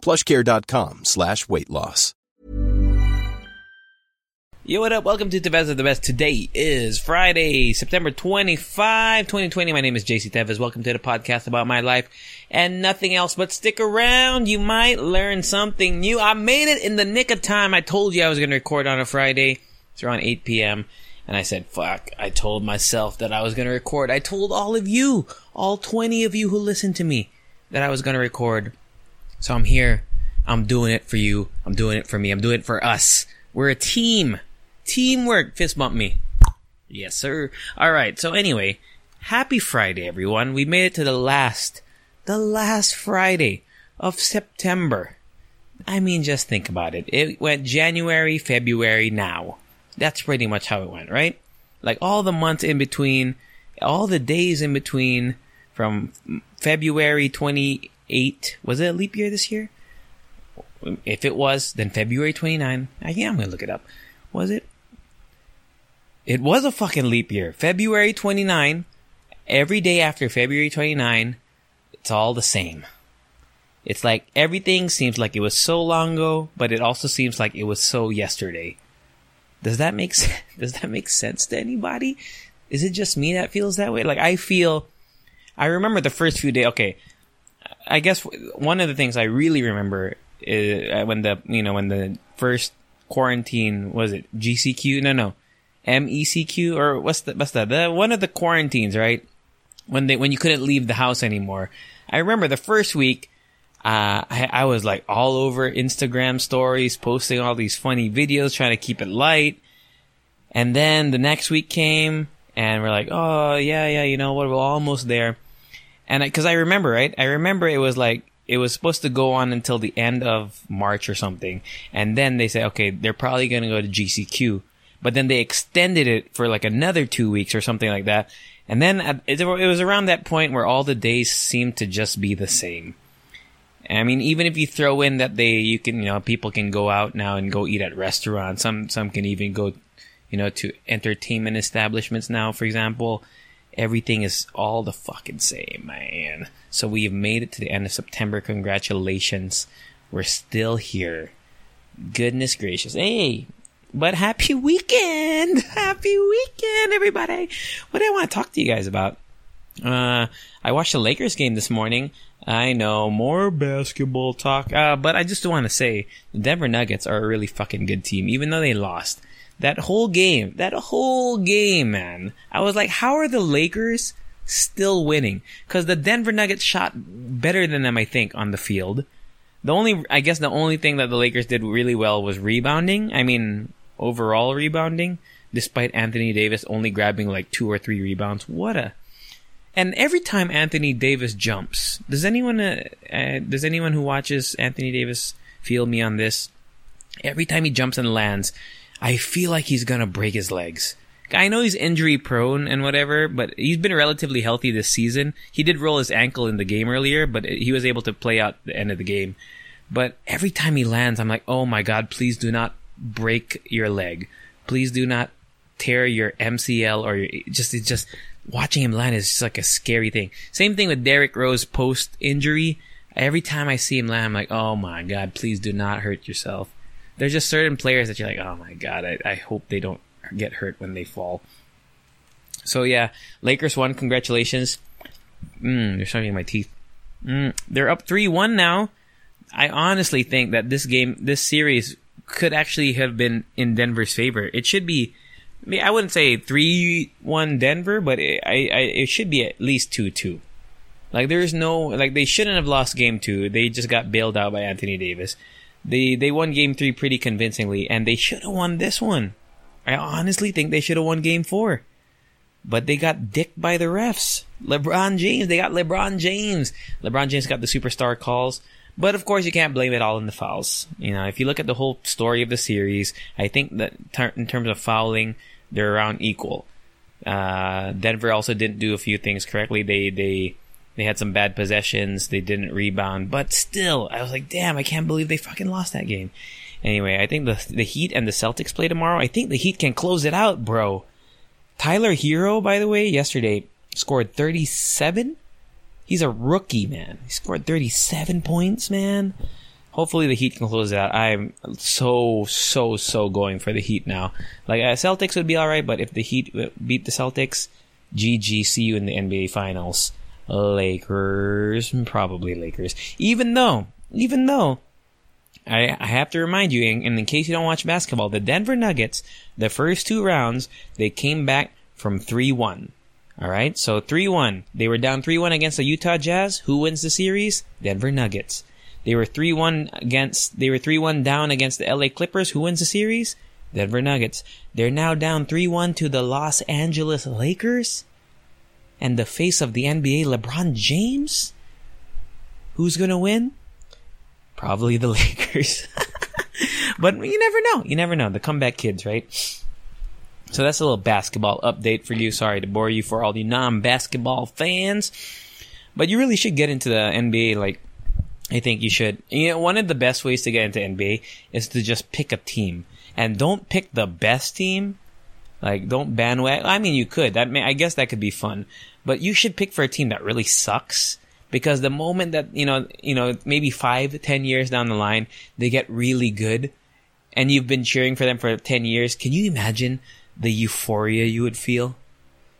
plushcare.com slash weight loss. Yo, what up? Welcome to Tevez of the Best. Today is Friday, September 25, 2020. My name is JC Tevez. Welcome to the podcast about my life and nothing else, but stick around. You might learn something new. I made it in the nick of time. I told you I was going to record on a Friday. It's around 8 p.m. And I said, fuck, I told myself that I was going to record. I told all of you, all 20 of you who listen to me, that I was going to record. So I'm here. I'm doing it for you. I'm doing it for me. I'm doing it for us. We're a team. Teamwork. Fist bump me. Yes, sir. All right. So anyway, happy Friday, everyone. We made it to the last, the last Friday of September. I mean, just think about it. It went January, February, now. That's pretty much how it went, right? Like all the months in between, all the days in between from February 28, was it a leap year this year? If it was, then February 29, I, uh, yeah, I'm gonna look it up. Was it? It was a fucking leap year. February 29, every day after February 29, it's all the same. It's like everything seems like it was so long ago, but it also seems like it was so yesterday. Does that make sense? Does that make sense to anybody? Is it just me that feels that way? Like I feel, I remember the first few days. Okay, I guess one of the things I really remember is when the you know when the first quarantine was it GCQ? No, no, MECQ or what's the what's that? The one of the quarantines, right? When they when you couldn't leave the house anymore. I remember the first week. Uh, I, I was like all over Instagram stories, posting all these funny videos, trying to keep it light. And then the next week came, and we're like, oh yeah, yeah, you know what? We're almost there. And because I, I remember, right? I remember it was like it was supposed to go on until the end of March or something, and then they said, okay, they're probably going to go to GCQ, but then they extended it for like another two weeks or something like that. And then it was around that point where all the days seemed to just be the same. I mean, even if you throw in that they, you can, you know, people can go out now and go eat at restaurants. Some, some can even go, you know, to entertainment establishments now, for example. Everything is all the fucking same, man. So we've made it to the end of September. Congratulations. We're still here. Goodness gracious. Hey, but happy weekend! Happy weekend, everybody! What do I want to talk to you guys about? Uh, I watched the Lakers game this morning. I know more basketball talk, uh, but I just want to say the Denver Nuggets are a really fucking good team, even though they lost. That whole game, that whole game, man. I was like, how are the Lakers still winning? Because the Denver Nuggets shot better than them, I think, on the field. The only, I guess, the only thing that the Lakers did really well was rebounding. I mean, overall rebounding, despite Anthony Davis only grabbing like two or three rebounds. What a and every time Anthony Davis jumps, does anyone uh, uh, does anyone who watches Anthony Davis feel me on this? Every time he jumps and lands, I feel like he's gonna break his legs. I know he's injury prone and whatever, but he's been relatively healthy this season. He did roll his ankle in the game earlier, but he was able to play out the end of the game. But every time he lands, I'm like, oh my god, please do not break your leg. Please do not tear your MCL or your, just it's just watching him land is just like a scary thing. Same thing with Derrick Rose post injury. Every time I see him land, I'm like, oh my god, please do not hurt yourself. There's just certain players that you're like, oh my god, I, I hope they don't get hurt when they fall. So yeah, Lakers won. Congratulations. Mm, they're starting my teeth. Mm, they're up three one now. I honestly think that this game, this series, could actually have been in Denver's favor. It should be. I, mean, I wouldn't say three one Denver, but it, I, I it should be at least two two. Like there's no like they shouldn't have lost game two. They just got bailed out by Anthony Davis. They they won game three pretty convincingly, and they should have won this one. I honestly think they should have won game four. But they got dicked by the refs. LeBron James, they got LeBron James. LeBron James got the superstar calls. But of course, you can't blame it all on the fouls. You know, if you look at the whole story of the series, I think that in terms of fouling, they're around equal. Uh, Denver also didn't do a few things correctly. They they they had some bad possessions. They didn't rebound, but still, I was like, damn, I can't believe they fucking lost that game. Anyway, I think the the Heat and the Celtics play tomorrow. I think the Heat can close it out, bro. Tyler Herro, by the way, yesterday scored 37. He's a rookie, man. He scored 37 points, man. Hopefully the Heat can close it out. I'm so, so, so going for the Heat now. Like, uh, Celtics would be alright, but if the Heat beat the Celtics, GG, see you in the NBA Finals. Lakers, probably Lakers. Even though, even though, I, I have to remind you, and, and in case you don't watch basketball, the Denver Nuggets, the first two rounds, they came back from 3-1. Alright, so 3-1. They were down 3-1 against the Utah Jazz. Who wins the series? Denver Nuggets. They were 3-1 against, they were 3-1 down against the LA Clippers. Who wins the series? Denver Nuggets. They're now down 3-1 to the Los Angeles Lakers. And the face of the NBA, LeBron James? Who's gonna win? Probably the Lakers. but you never know. You never know. The comeback kids, right? So that's a little basketball update for you. Sorry to bore you for all the non-basketball fans. But you really should get into the NBA like I think you should. You know, one of the best ways to get into NBA is to just pick a team. And don't pick the best team. Like, don't bandwagon. I mean, you could. That may, I guess that could be fun. But you should pick for a team that really sucks. Because the moment that, you know, you know, maybe five, ten years down the line, they get really good. And you've been cheering for them for ten years. Can you imagine the euphoria you would feel?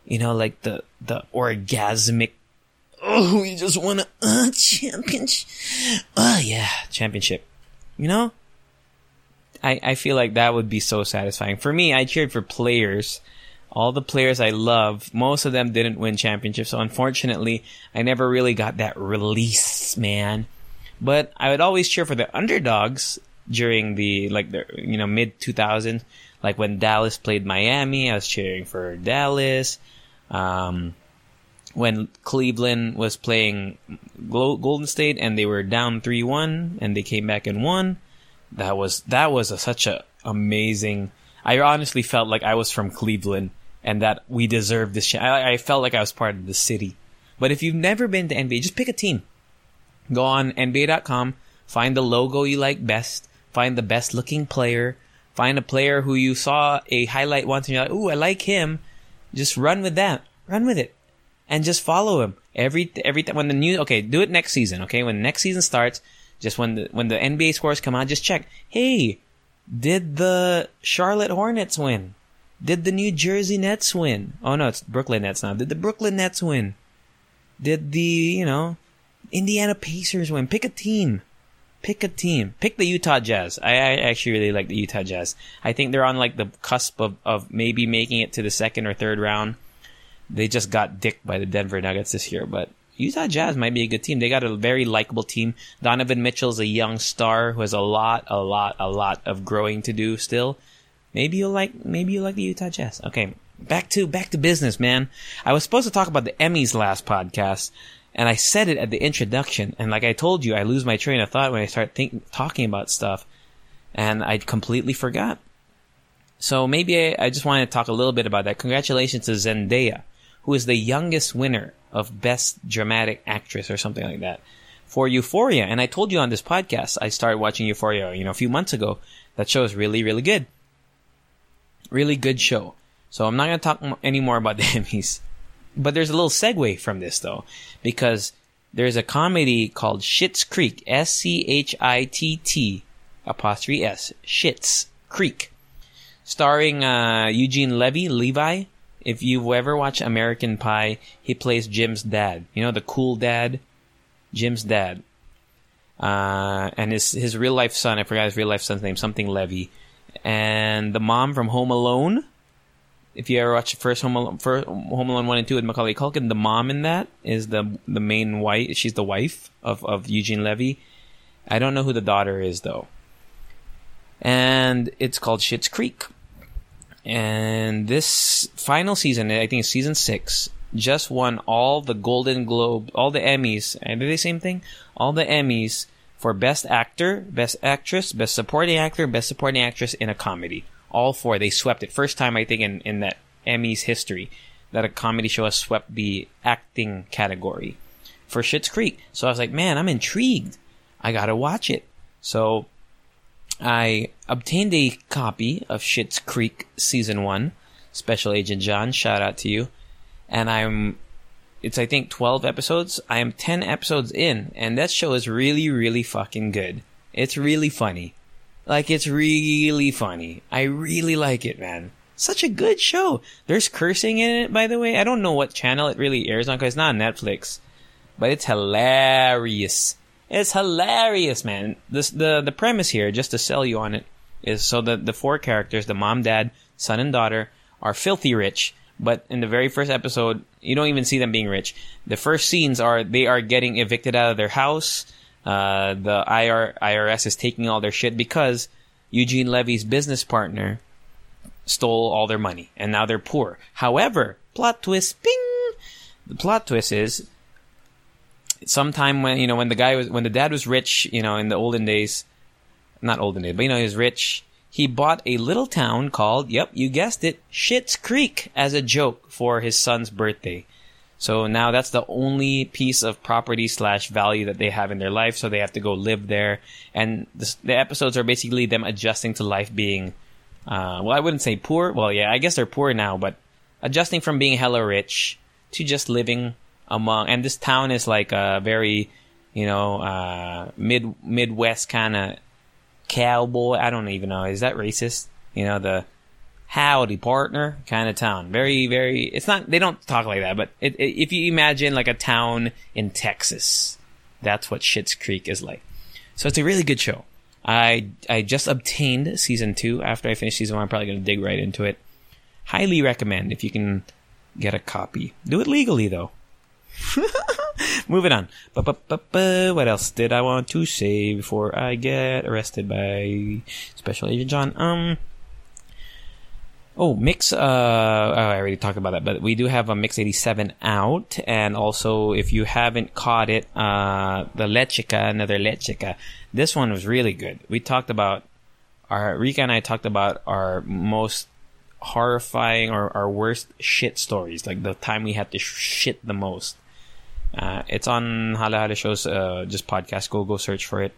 You know, like the, the orgasmic oh, we just won a uh, championship. Oh, yeah, championship. You know? I, I feel like that would be so satisfying. For me, I cheered for players. All the players I love, most of them didn't win championships. So unfortunately, I never really got that release, man. But I would always cheer for the underdogs during the, like, the, you know, mid 2000s. Like when Dallas played Miami, I was cheering for Dallas. Um, when Cleveland was playing Golden State and they were down 3-1 and they came back and won. That was that was a, such a amazing. I honestly felt like I was from Cleveland and that we deserved this. I, I felt like I was part of the city. But if you've never been to NBA, just pick a team. Go on NBA.com, find the logo you like best, find the best looking player, find a player who you saw a highlight once and you're like, ooh, I like him. Just run with that. Run with it and just follow him every every time when the new okay do it next season okay when next season starts just when the when the NBA scores come out just check. Hey did the Charlotte Hornets win? Did the New Jersey Nets win? Oh no it's Brooklyn Nets now. Did the Brooklyn Nets win? Did the you know Indiana Pacers win? Pick a team. Pick a team. Pick the Utah Jazz. I, I actually really like the Utah Jazz. I think they're on like the cusp of of maybe making it to the second or third round. They just got dicked by the Denver Nuggets this year, but Utah Jazz might be a good team. They got a very likable team. Donovan Mitchell's a young star who has a lot, a lot, a lot of growing to do still. Maybe you'll like, maybe you like the Utah Jazz. Okay. Back to, back to business, man. I was supposed to talk about the Emmys last podcast, and I said it at the introduction, and like I told you, I lose my train of thought when I start think, talking about stuff, and I completely forgot. So maybe I, I just wanted to talk a little bit about that. Congratulations to Zendaya who is the youngest winner of Best Dramatic Actress or something like that for Euphoria. And I told you on this podcast, I started watching Euphoria, you know, a few months ago. That show is really, really good. Really good show. So I'm not going to talk any more about the Emmys. But there's a little segue from this though, because there's a comedy called Schitt's Creek, S-C-H-I-T-T apostrophe S, Schitt's Creek, starring uh, Eugene Levy, Levi, if you've ever watched American Pie, he plays Jim's dad. You know, the cool dad? Jim's dad. Uh, and his, his real life son, I forgot his real life son's name, something Levy. And the mom from Home Alone. If you ever watch the first Home Alone, first Home Alone 1 and 2 with Macaulay Culkin, the mom in that is the, the main wife, she's the wife of, of Eugene Levy. I don't know who the daughter is though. And it's called Schitt's Creek. And this final season, I think it's season six, just won all the Golden Globe, all the Emmys. And they the same thing? All the Emmys for Best Actor, Best Actress, Best Supporting Actor, Best Supporting Actress in a Comedy. All four, they swept it. First time, I think, in, in that Emmys history that a comedy show has swept the acting category for Schitt's Creek. So I was like, man, I'm intrigued. I gotta watch it. So I obtained a copy of Schitt's Creek season one. Special Agent John, shout out to you. And I'm, it's I think 12 episodes. I am 10 episodes in, and that show is really, really fucking good. It's really funny. Like, it's really funny. I really like it, man. Such a good show. There's cursing in it, by the way. I don't know what channel it really airs on because it's not Netflix, but it's hilarious. It's hilarious, man. This the the premise here, just to sell you on it, is so that the four characters, the mom, dad, son, and daughter, are filthy rich. But in the very first episode, you don't even see them being rich. The first scenes are they are getting evicted out of their house. Uh, the IR, IRS is taking all their shit because Eugene Levy's business partner stole all their money, and now they're poor. However, plot twist, ping! The plot twist is sometime when you know when the guy was when the dad was rich, you know, in the olden days, not olden days, but you know, he was rich. He bought a little town called, yep, you guessed it, Schitt's Creek as a joke for his son's birthday. So now that's the only piece of property slash value that they have in their life. So they have to go live there. And the, the episodes are basically them adjusting to life being, uh, well, I wouldn't say poor. Well, yeah, I guess they're poor now, but adjusting from being hella rich to just living among, and this town is like a very, you know, uh, mid, Midwest kind of cowboy. I don't even know. Is that racist? You know, the howdy partner kind of town. Very, very, it's not, they don't talk like that, but it, it, if you imagine like a town in Texas, that's what Schitt's Creek is like. So it's a really good show. I, I just obtained season two. After I finish season one, I'm probably going to dig right into it. Highly recommend if you can get a copy. Do it legally though. Moving on. What else did I want to say before I get arrested by Special Agent John? Um. Oh, Mix, uh, oh, I already talked about that, but we do have a Mix 87 out. And also, if you haven't caught it, uh, the Lechica, another Lechica. This one was really good. We talked about, our, Rika and I talked about our most horrifying or our worst shit stories, like the time we had to shit the most. Uh, it's on Hala Hala Show's uh, just podcast. Go go search for it,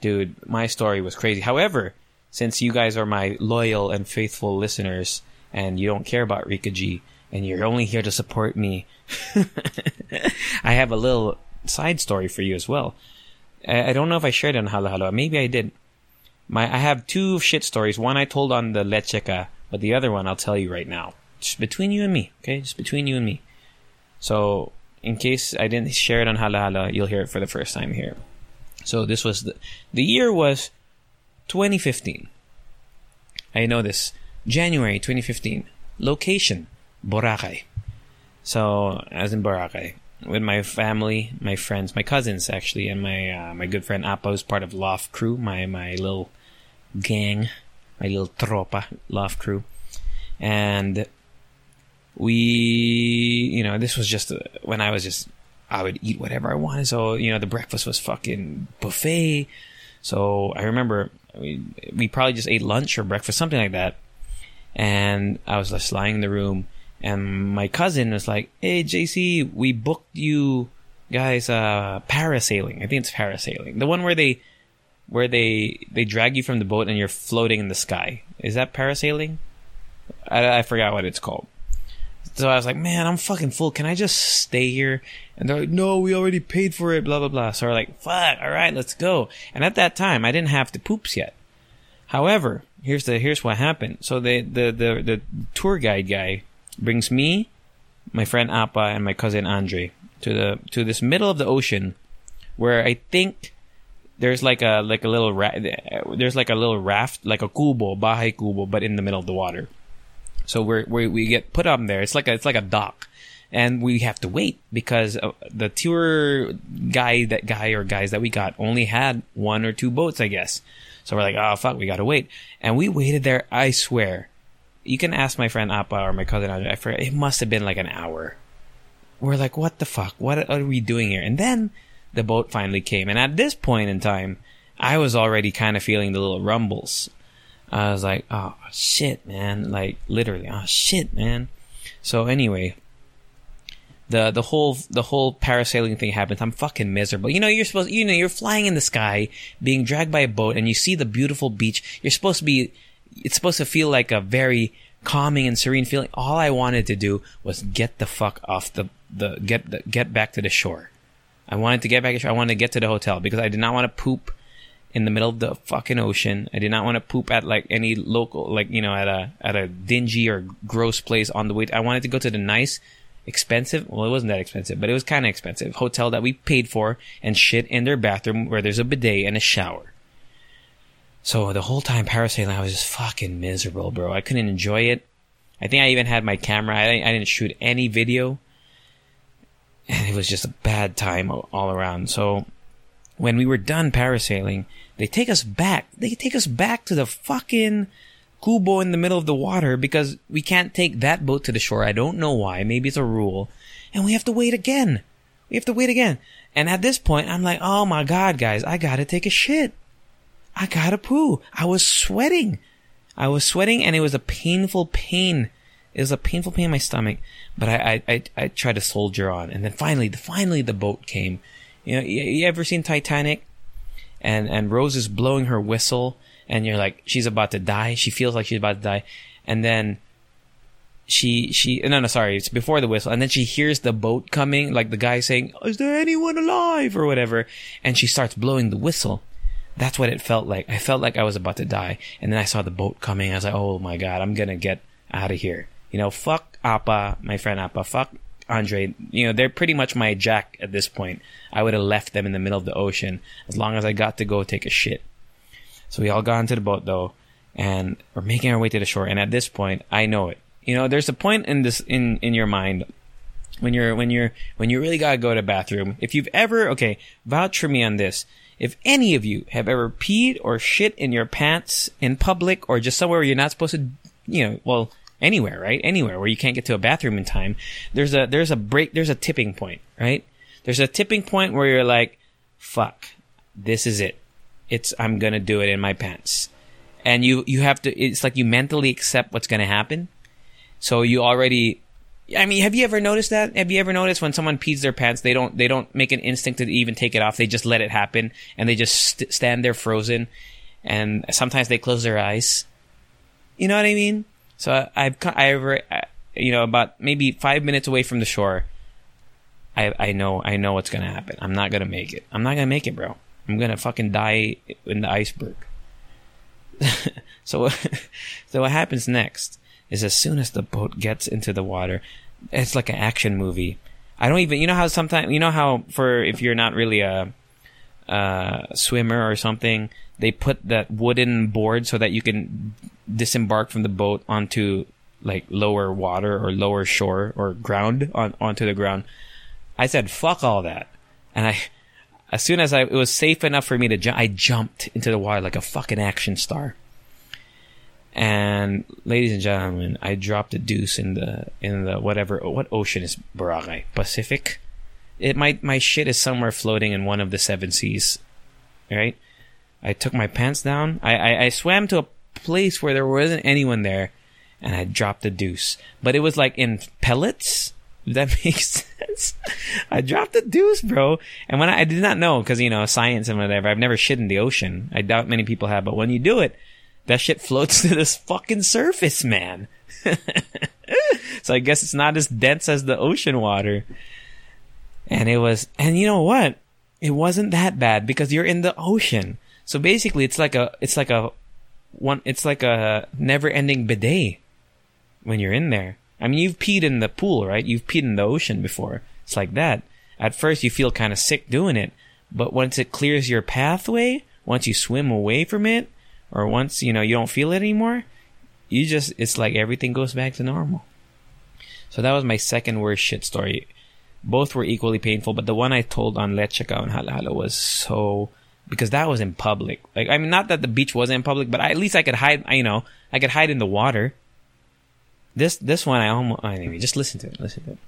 dude. My story was crazy. However, since you guys are my loyal and faithful listeners, and you don't care about Rika G, and you're only here to support me, I have a little side story for you as well. I, I don't know if I shared it on Hala Hala. Maybe I did. My I have two shit stories. One I told on the Lecheca, but the other one I'll tell you right now. Just between you and me, okay? Just between you and me. So in case I didn't share it on Hala Hala, you'll hear it for the first time here. So this was the, the year was 2015. I know this. January 2015. Location, Boracay. So, as in Boracay. With my family, my friends, my cousins actually, and my uh, my good friend Apa, who's part of Loft Crew, my, my little gang, my little tropa, Loft Crew. And we, you know, this was just uh, when I was just, I would eat whatever I wanted. So, you know, the breakfast was fucking buffet. So I remember we, we probably just ate lunch or breakfast, something like that. And I was just lying in the room and my cousin was like, Hey, JC, we booked you guys, uh, parasailing. I think it's parasailing. The one where they, where they, they drag you from the boat and you're floating in the sky. Is that parasailing? I, I forgot what it's called. So I was like, man, I'm fucking full. Can I just stay here? And they're like, no, we already paid for it, blah, blah, blah. So we're like, fuck, all right, let's go. And at that time, I didn't have the poops yet. However, here's the, here's what happened. So the, the, the, the tour guide guy brings me, my friend Appa, and my cousin Andre to the, to this middle of the ocean where I think there's like a, like a little, ra- there's like a little raft, like a kubo, bahay kubo, but in the middle of the water. So we're, we we get put on there. It's like a, it's like a dock, and we have to wait because uh, the tour guy that guy or guys that we got only had one or two boats, I guess. So we're like, oh fuck, we gotta wait, and we waited there. I swear, you can ask my friend Appa or my cousin. I forget. It must have been like an hour. We're like, what the fuck? What are we doing here? And then the boat finally came. And at this point in time, I was already kind of feeling the little rumbles. I was like, oh shit, man. Like literally, oh shit, man. So anyway, the the whole the whole parasailing thing happens. I'm fucking miserable. You know, you're supposed you know, you're flying in the sky, being dragged by a boat, and you see the beautiful beach. You're supposed to be it's supposed to feel like a very calming and serene feeling. All I wanted to do was get the fuck off the the get the, get back to the shore. I wanted to get back to shore. I wanted to get to the hotel because I did not want to poop in the middle of the fucking ocean. I did not want to poop at like any local like you know at a at a dingy or gross place on the way. I wanted to go to the nice expensive. Well, it wasn't that expensive, but it was kind of expensive hotel that we paid for and shit in their bathroom where there's a bidet and a shower. So the whole time parasailing, I was just fucking miserable, bro. I couldn't enjoy it. I think I even had my camera. I, I didn't shoot any video. And it was just a bad time all around. So when we were done parasailing, they take us back. They take us back to the fucking Kubo in the middle of the water because we can't take that boat to the shore. I don't know why. Maybe it's a rule. And we have to wait again. We have to wait again. And at this point, I'm like, oh my God, guys, I gotta take a shit. I gotta poo. I was sweating. I was sweating and it was a painful pain. It was a painful pain in my stomach, but I, I, I, I tried to soldier on. And then finally, the, finally the boat came. You know, you, you ever seen Titanic? And, and Rose is blowing her whistle and you're like, she's about to die. She feels like she's about to die. And then she, she, no, no, sorry. It's before the whistle. And then she hears the boat coming, like the guy saying, is there anyone alive or whatever? And she starts blowing the whistle. That's what it felt like. I felt like I was about to die. And then I saw the boat coming. I was like, oh my God, I'm to get out of here. You know, fuck Appa, my friend Appa. Fuck Andre. You know, they're pretty much my jack at this point. I would have left them in the middle of the ocean as long as I got to go take a shit. So we all got into the boat though, and we're making our way to the shore. And at this point, I know it. You know, there's a point in this in in your mind when you're when you're when you really gotta go to the bathroom. If you've ever okay, vouch for me on this. If any of you have ever peed or shit in your pants in public or just somewhere where you're not supposed to, you know, well, anywhere, right? Anywhere where you can't get to a bathroom in time, there's a there's a break, there's a tipping point, right? There's a tipping point where you're like, fuck, this is it it's I'm gonna do it in my pants, and you you have to. It's like you mentally accept what's gonna happen, so you already. I mean, have you ever noticed that? Have you ever noticed when someone pees their pants, they don't they don't make an instinct to even take it off. They just let it happen, and they just st- stand there frozen, and sometimes they close their eyes. You know what I mean? So I've I, I you know about maybe five minutes away from the shore. I I know I know what's gonna happen. I'm not gonna make it. I'm not gonna make it, bro. I'm gonna fucking die in the iceberg. so, so what happens next is as soon as the boat gets into the water, it's like an action movie. I don't even, you know how sometimes, you know how for if you're not really a, a swimmer or something, they put that wooden board so that you can disembark from the boat onto like lower water or lower shore or ground on onto the ground. I said, fuck all that. And I, as soon as I, it was safe enough for me to jump, I jumped into the water like a fucking action star. And ladies and gentlemen, I dropped a deuce in the in the whatever what ocean is Boracay Pacific. It my my shit is somewhere floating in one of the seven seas, right? I took my pants down. I, I, I swam to a place where there wasn't anyone there, and I dropped a deuce. But it was like in pellets if that makes sense. I dropped the deuce, bro. And when I, I did not know, cause you know, science and whatever, I've never shit in the ocean. I doubt many people have, but when you do it, that shit floats to this fucking surface, man. so I guess it's not as dense as the ocean water. And it was, and you know what? It wasn't that bad because you're in the ocean. So basically it's like a, it's like a, one, it's like a never ending bidet when you're in there. I mean, you've peed in the pool, right? You've peed in the ocean before. It's like that. At first, you feel kind of sick doing it, but once it clears your pathway, once you swim away from it, or once, you know, you don't feel it anymore, you just, it's like everything goes back to normal. So that was my second worst shit story. Both were equally painful, but the one I told on Lechica and Halo was so, because that was in public. Like, I mean, not that the beach wasn't in public, but I, at least I could hide, you know, I could hide in the water this this one I almost anyway. Just listen to it. Listen to it.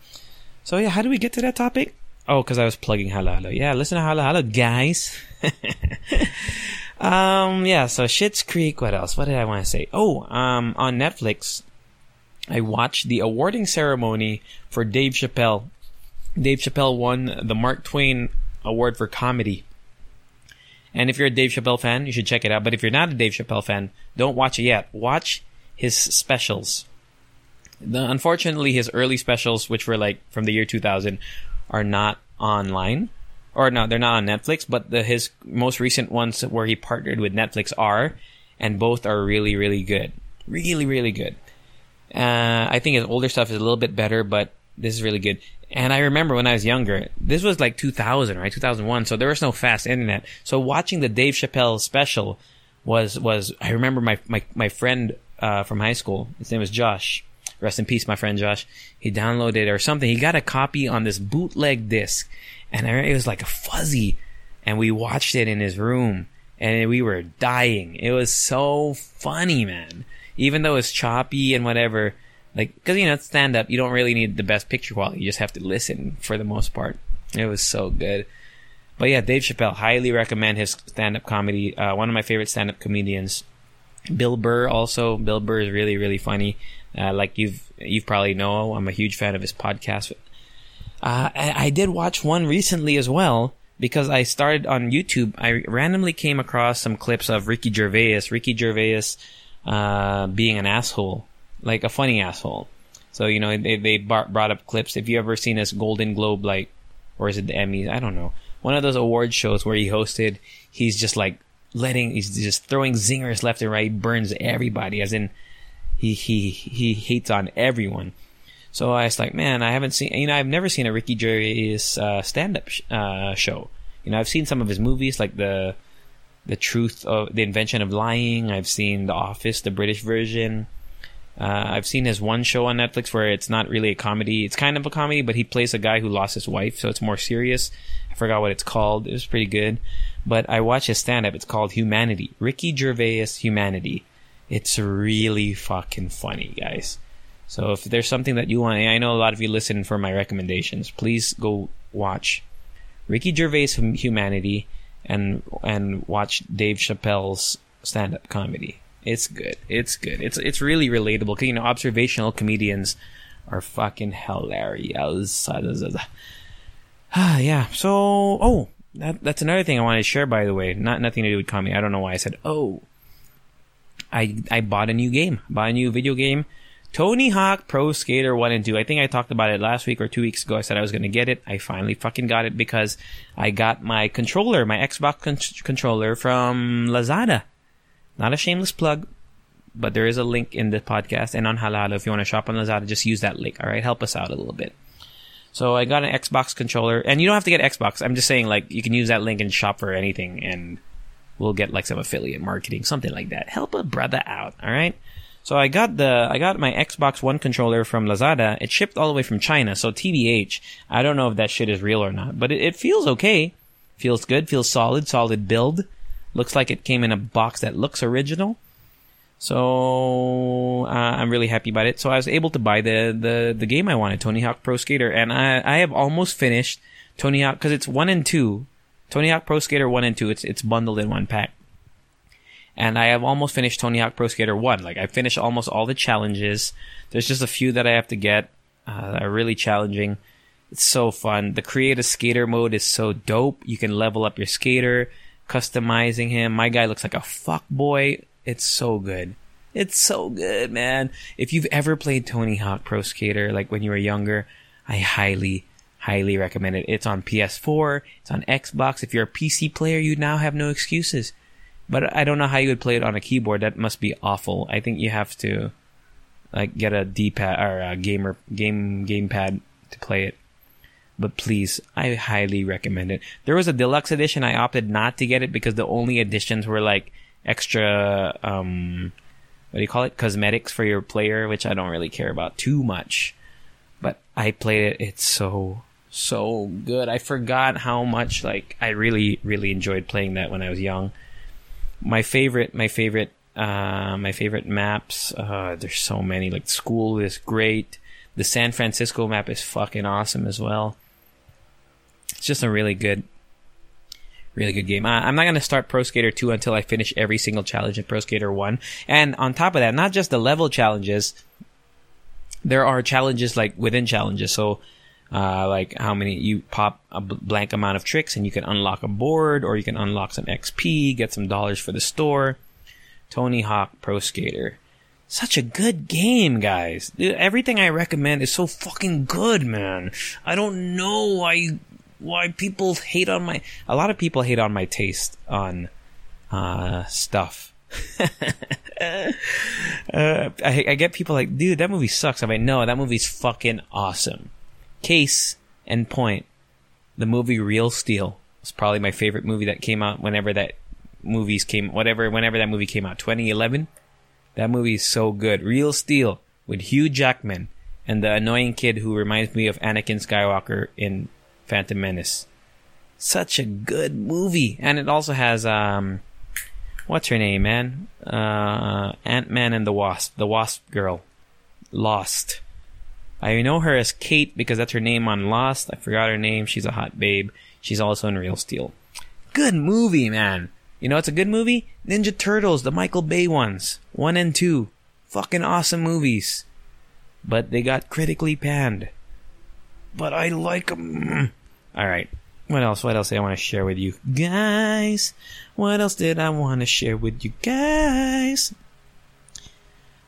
So yeah, how do we get to that topic? Oh, because I was plugging Halo Halo. Yeah, listen to Halo Halo, guys. um, yeah. So Schitt's Creek. What else? What did I want to say? Oh, um, on Netflix, I watched the awarding ceremony for Dave Chappelle. Dave Chappelle won the Mark Twain Award for comedy. And if you're a Dave Chappelle fan, you should check it out. But if you're not a Dave Chappelle fan, don't watch it yet. Watch his specials. The, unfortunately, his early specials, which were like from the year 2000, are not online. Or no, they're not on Netflix, but the, his most recent ones where he partnered with Netflix are, and both are really, really good. Really, really good. Uh, I think his older stuff is a little bit better, but this is really good. And I remember when I was younger, this was like 2000, right? 2001. So there was no fast internet. So watching the Dave Chappelle special was, was, I remember my, my, my friend, uh, from high school, his name was Josh. Rest in peace, my friend Josh. He downloaded or something. He got a copy on this bootleg disc and it was like a fuzzy and we watched it in his room and we were dying. It was so funny, man. Even though it's choppy and whatever, like, cause you know, stand up, you don't really need the best picture quality. You just have to listen for the most part. It was so good. But yeah, Dave Chappelle, highly recommend his stand up comedy. Uh, one of my favorite stand up comedians. Bill Burr also. Bill Burr is really, really funny. Uh, like you've, you've probably know, I'm a huge fan of his podcast. Uh, I, I did watch one recently as well because I started on YouTube. I randomly came across some clips of Ricky Gervais. Ricky Gervais, uh, being an asshole like a funny asshole. So you know they they brought up clips. If you ever seen this Golden Globe like, or is it the Emmys? I don't know. One of those award shows where he hosted. He's just like letting. He's just throwing zingers left and right. Burns everybody. As in, he he he hates on everyone. So I was like, man, I haven't seen. You know, I've never seen a Ricky Gervais uh, stand-up sh- uh, show. You know, I've seen some of his movies, like the the truth of the invention of lying. I've seen The Office, the British version. Uh, I've seen his one show on Netflix where it's not really a comedy. It's kind of a comedy, but he plays a guy who lost his wife, so it's more serious. I forgot what it's called. It was pretty good. But I watched his stand up. It's called Humanity. Ricky Gervais Humanity. It's really fucking funny, guys. So if there's something that you want, I know a lot of you listen for my recommendations. Please go watch Ricky Gervais Humanity and and watch Dave Chappelle's stand up comedy. It's good. It's good. It's it's really relatable. Cause, you know, observational comedians are fucking hilarious. Ah, yeah. So, oh, that, that's another thing I wanted to share. By the way, not nothing to do with comedy. I don't know why I said oh. I I bought a new game. Bought a new video game. Tony Hawk Pro Skater 1 and 2. I think I talked about it last week or two weeks ago. I said I was going to get it. I finally fucking got it because I got my controller, my Xbox con- controller from Lazada. Not a shameless plug, but there is a link in the podcast and on Halo. If you want to shop on Lazada, just use that link. All right, help us out a little bit. So I got an Xbox controller, and you don't have to get Xbox. I'm just saying, like, you can use that link and shop for anything, and we'll get like some affiliate marketing, something like that. Help a brother out. All right. So I got the I got my Xbox One controller from Lazada. It shipped all the way from China, so TBH. I don't know if that shit is real or not, but it, it feels okay. Feels good. Feels solid. Solid build. Looks like it came in a box that looks original. So uh, I'm really happy about it. So I was able to buy the, the, the game I wanted, Tony Hawk Pro Skater, and I I have almost finished Tony Hawk because it's one and two, Tony Hawk Pro Skater one and two. It's it's bundled in one pack, and I have almost finished Tony Hawk Pro Skater one. Like I finished almost all the challenges. There's just a few that I have to get. Uh, are really challenging. It's so fun. The create a skater mode is so dope. You can level up your skater customizing him. My guy looks like a fuck boy. It's so good. It's so good, man. If you've ever played Tony Hawk Pro Skater, like when you were younger, I highly, highly recommend it. It's on PS4, it's on Xbox. If you're a PC player, you now have no excuses. But I don't know how you would play it on a keyboard. That must be awful. I think you have to, like, get a D-pad or a gamer game gamepad to play it but please, I highly recommend it. There was a deluxe edition. I opted not to get it because the only additions were like extra, um, what do you call it? Cosmetics for your player, which I don't really care about too much. But I played it. It's so, so good. I forgot how much, like, I really, really enjoyed playing that when I was young. My favorite, my favorite, uh, my favorite maps, uh, there's so many. Like, school is great. The San Francisco map is fucking awesome as well It's just a really good, really good game. I, I'm not gonna start Pro Skater 2 until I finish every single challenge in Pro Skater 1. And on top of that, not just the level challenges, there are challenges like within challenges. So, uh, like how many you pop a blank amount of tricks and you can unlock a board or you can unlock some XP, get some dollars for the store. Tony Hawk Pro Skater. Such a good game, guys. Everything I recommend is so fucking good, man. I don't know why why people hate on my a lot of people hate on my taste on uh stuff. uh, I, I get people like, dude, that movie sucks. I'm like, no, that movie's fucking awesome. Case and point, the movie Real Steel was probably my favorite movie that came out whenever that movies came, whatever, whenever that movie came out, 2011. That movie is so good. Real Steel with Hugh Jackman and the annoying kid who reminds me of Anakin Skywalker in Phantom Menace. Such a good movie, and it also has um, what's her name, man? Uh, Ant Man and the Wasp, the Wasp girl, Lost. I know her as Kate because that's her name on Lost. I forgot her name. She's a hot babe. She's also in Real Steel. Good movie, man. You know, it's a good movie. Ninja Turtles, the Michael Bay ones, one and two, fucking awesome movies. But they got critically panned. But I like them. All right. What else? What else did I want to share with you guys? What else did I want to share with you guys?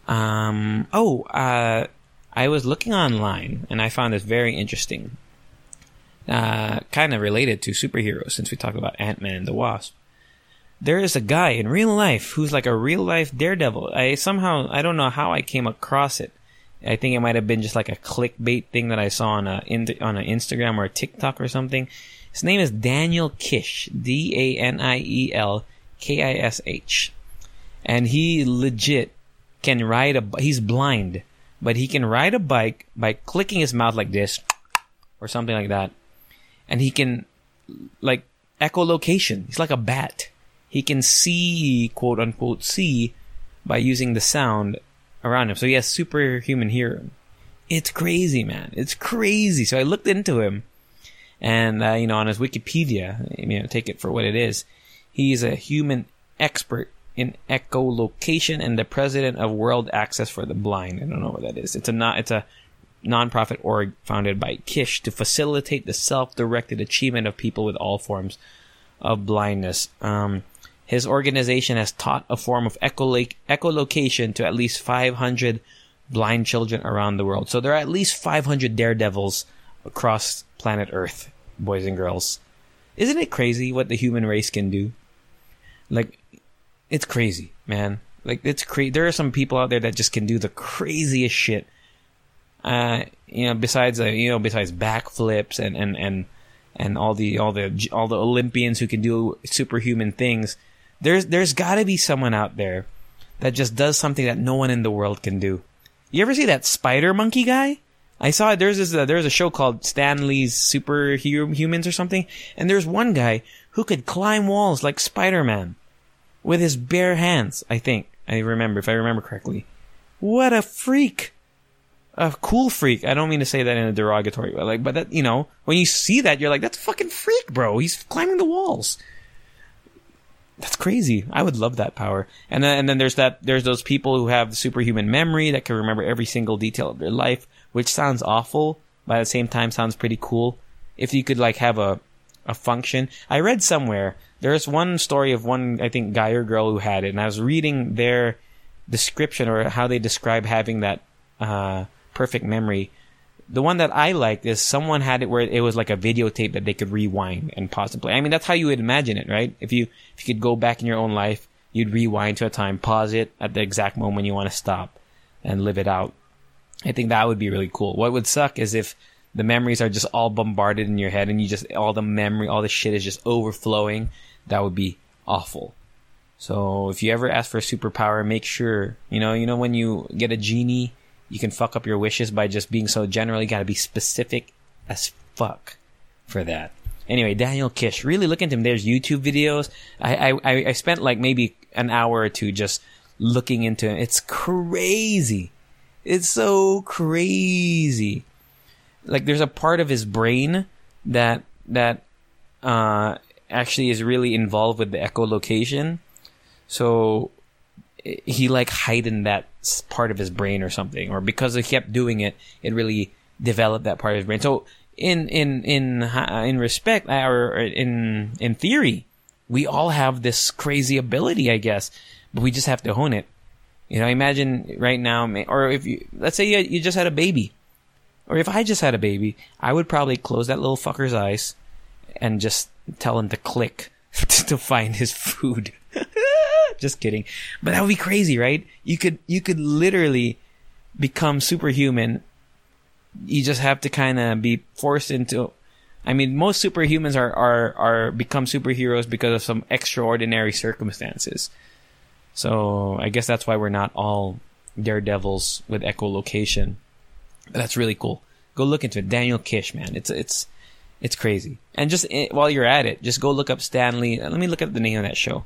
Um. Oh. Uh. I was looking online and I found this very interesting. Uh, kind of related to superheroes since we talk about Ant Man and the Wasp. There is a guy in real life who's like a real life daredevil. I somehow I don't know how I came across it. I think it might have been just like a clickbait thing that I saw on a on an Instagram or a TikTok or something. His name is Daniel Kish, D A N I E L K I S H, and he legit can ride a. He's blind, but he can ride a bike by clicking his mouth like this, or something like that, and he can like echolocation. He's like a bat. He can see, quote unquote, see by using the sound around him. So he has superhuman hearing. It's crazy, man. It's crazy. So I looked into him, and uh, you know, on his Wikipedia, you know, take it for what it is. He's a human expert in echolocation and the president of World Access for the Blind. I don't know what that is. It's a not. It's a nonprofit org founded by Kish to facilitate the self-directed achievement of people with all forms of blindness. Um, his organization has taught a form of echolo- echolocation to at least 500 blind children around the world. So there are at least 500 daredevils across planet Earth, boys and girls. Isn't it crazy what the human race can do? Like, it's crazy, man. Like, it's crazy. There are some people out there that just can do the craziest shit. Uh, you know, besides, uh, you know, besides backflips and, and, and, and all the, all the, all the Olympians who can do superhuman things there's there's got to be someone out there that just does something that no one in the world can do. You ever see that spider monkey guy? I saw there's this uh, there's a show called Stan Lee's Superhumans or something, and there's one guy who could climb walls like Spider Man with his bare hands. I think I remember if I remember correctly. What a freak! A cool freak. I don't mean to say that in a derogatory way, like, but that you know when you see that you're like that's a fucking freak, bro. He's climbing the walls that's crazy. I would love that power. And then, and then there's that, there's those people who have superhuman memory that can remember every single detail of their life, which sounds awful, but at the same time sounds pretty cool. If you could like have a, a function. I read somewhere, there's one story of one, I think, guy or girl who had it, and I was reading their description or how they describe having that, uh, perfect memory the one that I liked is someone had it where it was like a videotape that they could rewind and pause and play. I mean, that's how you would imagine it, right? If you if you could go back in your own life, you'd rewind to a time, pause it at the exact moment you want to stop, and live it out. I think that would be really cool. What would suck is if the memories are just all bombarded in your head and you just all the memory, all the shit is just overflowing. That would be awful. So if you ever ask for a superpower, make sure you know you know when you get a genie you can fuck up your wishes by just being so general. You gotta be specific as fuck for that. Anyway, Daniel Kish, really look into him. There's YouTube videos. I, I, I spent like maybe an hour or two just looking into him. It's crazy. It's so crazy. Like there's a part of his brain that that uh, actually is really involved with the echolocation. So he like heightened that part of his brain or something, or because he kept doing it, it really developed that part of his brain. So in in in uh, in respect uh, or in in theory, we all have this crazy ability, I guess, but we just have to hone it. You know, imagine right now, or if you let's say you just had a baby, or if I just had a baby, I would probably close that little fucker's eyes and just tell him to click to find his food. just kidding. But that would be crazy, right? You could you could literally become superhuman. You just have to kind of be forced into I mean, most superhumans are, are are become superheroes because of some extraordinary circumstances. So I guess that's why we're not all daredevils with echolocation. But that's really cool. Go look into it. Daniel Kish, man. It's it's it's crazy. And just eh, while you're at it, just go look up Stan Lee. Let me look up the name of that show.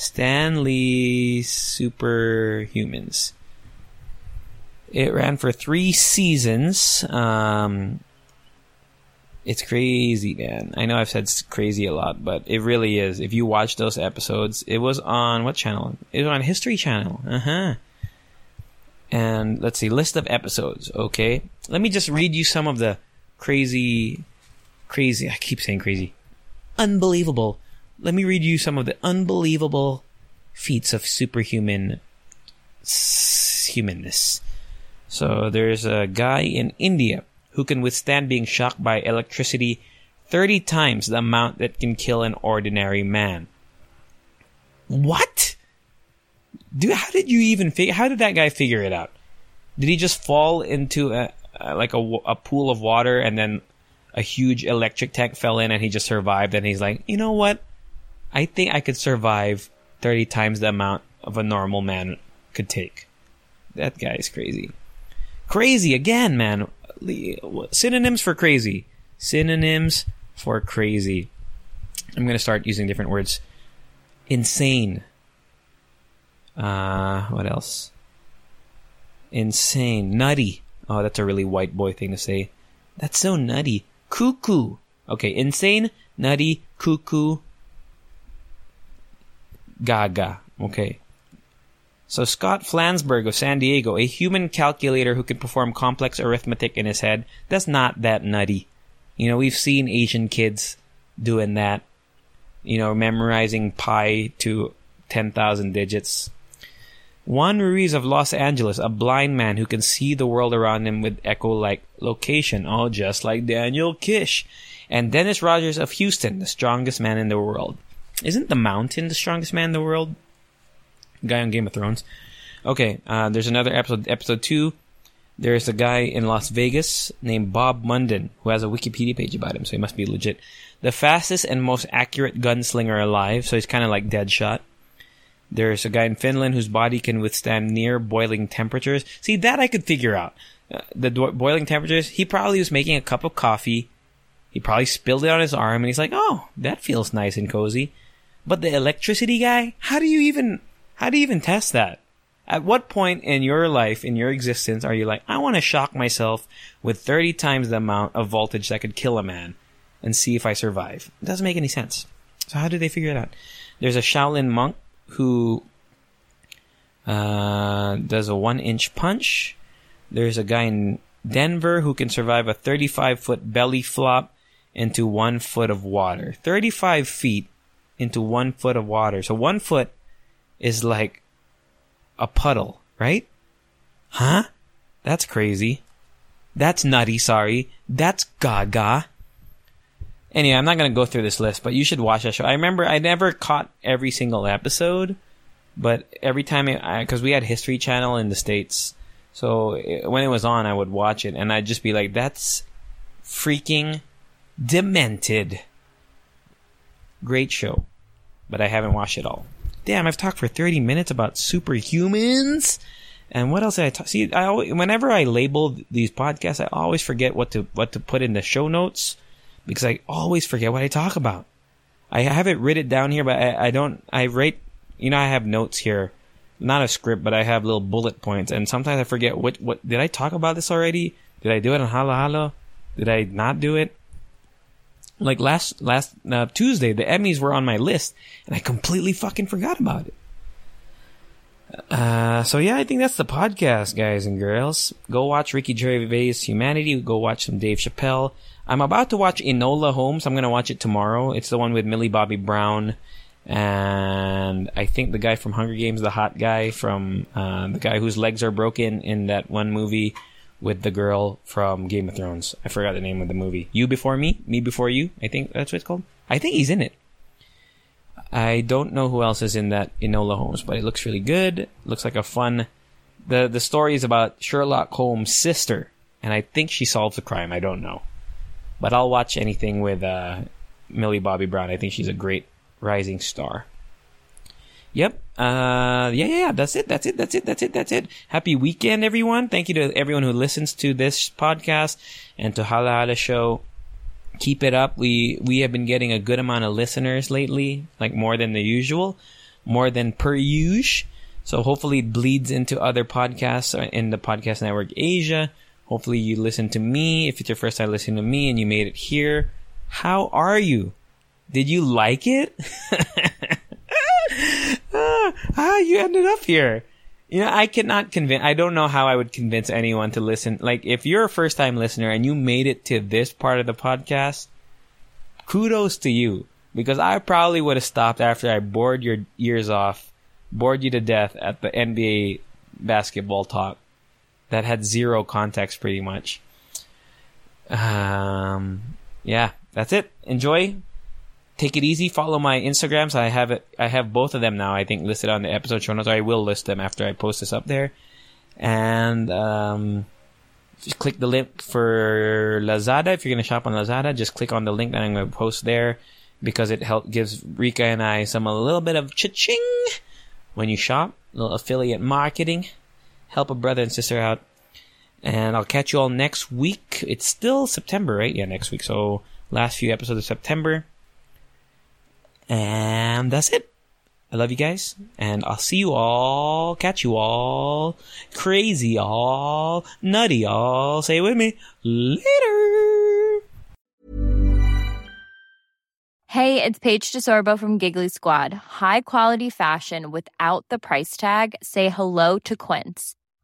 Stan Lee Superhumans. It ran for three seasons. Um, it's crazy, man. I know I've said crazy a lot, but it really is. If you watch those episodes, it was on what channel? It was on History Channel. Uh huh. And let's see, list of episodes. Okay, let me just read you some of the crazy, crazy. I keep saying crazy, unbelievable. Let me read you some of the unbelievable feats of superhuman humanness. So there's a guy in India who can withstand being shocked by electricity 30 times the amount that can kill an ordinary man. What? Dude, how did you even figure, how did that guy figure it out? Did he just fall into a, a like a, a pool of water and then a huge electric tank fell in and he just survived and he's like, you know what? I think I could survive 30 times the amount of a normal man could take. That guy is crazy. Crazy again, man. Synonyms for crazy. Synonyms for crazy. I'm going to start using different words. Insane. Uh, what else? Insane. Nutty. Oh, that's a really white boy thing to say. That's so nutty. Cuckoo. Okay, insane, nutty, cuckoo, gaga. Okay. So Scott Flansburg of San Diego, a human calculator who can perform complex arithmetic in his head, that's not that nutty. You know, we've seen Asian kids doing that. You know, memorizing pi to 10,000 digits. Juan Ruiz of Los Angeles, a blind man who can see the world around him with echo-like location, all just like Daniel Kish. And Dennis Rogers of Houston, the strongest man in the world. Isn't the mountain the strongest man in the world? Guy on Game of Thrones. Okay, uh, there's another episode, episode two. There's a guy in Las Vegas named Bob Munden who has a Wikipedia page about him, so he must be legit. The fastest and most accurate gunslinger alive, so he's kind of like Deadshot. There's a guy in Finland whose body can withstand near boiling temperatures. See, that I could figure out. Uh, the do- boiling temperatures, he probably was making a cup of coffee. He probably spilled it on his arm and he's like, oh, that feels nice and cozy. But the electricity guy, how do you even, how do you even test that? At what point in your life, in your existence, are you like, I want to shock myself with 30 times the amount of voltage that could kill a man and see if I survive? It doesn't make any sense. So how do they figure it out? There's a Shaolin monk who uh, does a one inch punch. There's a guy in Denver who can survive a 35 foot belly flop into one foot of water. 35 feet into one foot of water. So one foot is like a puddle, right? Huh? That's crazy. That's nutty, sorry. That's gaga. Anyway, I'm not gonna go through this list, but you should watch that show. I remember I never caught every single episode, but every time cause we had History Channel in the States, so it, when it was on, I would watch it and I'd just be like, that's freaking demented. Great show, but I haven't watched it all. Damn, I've talked for 30 minutes about superhumans. And what else did I talk? See, I always, whenever I label these podcasts, I always forget what to what to put in the show notes because I always forget what I talk about. I have it written down here, but I, I don't. I write. You know, I have notes here, not a script, but I have little bullet points, and sometimes I forget what what did I talk about this already? Did I do it on Halo Halo? Did I not do it? Like last last uh, Tuesday, the Emmys were on my list, and I completely fucking forgot about it. Uh, so yeah, I think that's the podcast, guys and girls. Go watch Ricky Gervais' Humanity. Go watch some Dave Chappelle. I'm about to watch Enola Holmes. I'm gonna watch it tomorrow. It's the one with Millie Bobby Brown, and I think the guy from Hunger Games, the hot guy from uh, the guy whose legs are broken in that one movie with the girl from Game of Thrones. I forgot the name of the movie. You Before Me, Me Before You. I think that's what it's called. I think he's in it. I don't know who else is in that Enola Holmes, but it looks really good. looks like a fun. the The story is about Sherlock Holmes' sister, and I think she solves the crime. I don't know, but I'll watch anything with uh, Millie Bobby Brown. I think she's a great rising star. Yep. Uh, yeah, yeah, yeah. That's it. That's it. That's it. That's it. That's it. Happy weekend, everyone. Thank you to everyone who listens to this podcast and to Hala Hala Show keep it up. We we have been getting a good amount of listeners lately, like more than the usual, more than per usual. So hopefully it bleeds into other podcasts in the podcast network Asia. Hopefully you listen to me. If it's your first time listening to me and you made it here, how are you? Did you like it? ah, you ended up here. You know, I cannot convince, I don't know how I would convince anyone to listen. Like, if you're a first time listener and you made it to this part of the podcast, kudos to you. Because I probably would have stopped after I bored your ears off, bored you to death at the NBA basketball talk that had zero context pretty much. Um, yeah, that's it. Enjoy take it easy. Follow my Instagrams. I have it. I have both of them now. I think listed on the episode show notes. I will list them after I post this up there. And um, just click the link for Lazada. If you're gonna shop on Lazada, just click on the link that I'm gonna post there because it help gives Rika and I some a little bit of cha-ching when you shop. A little affiliate marketing. Help a brother and sister out. And I'll catch you all next week. It's still September, right? Yeah, next week. So last few episodes of September. And that's it. I love you guys, and I'll see you all, catch you all, crazy all, nutty all, say it with me, later. Hey, it's Paige DeSorbo from Giggly Squad. High quality fashion without the price tag? Say hello to Quince.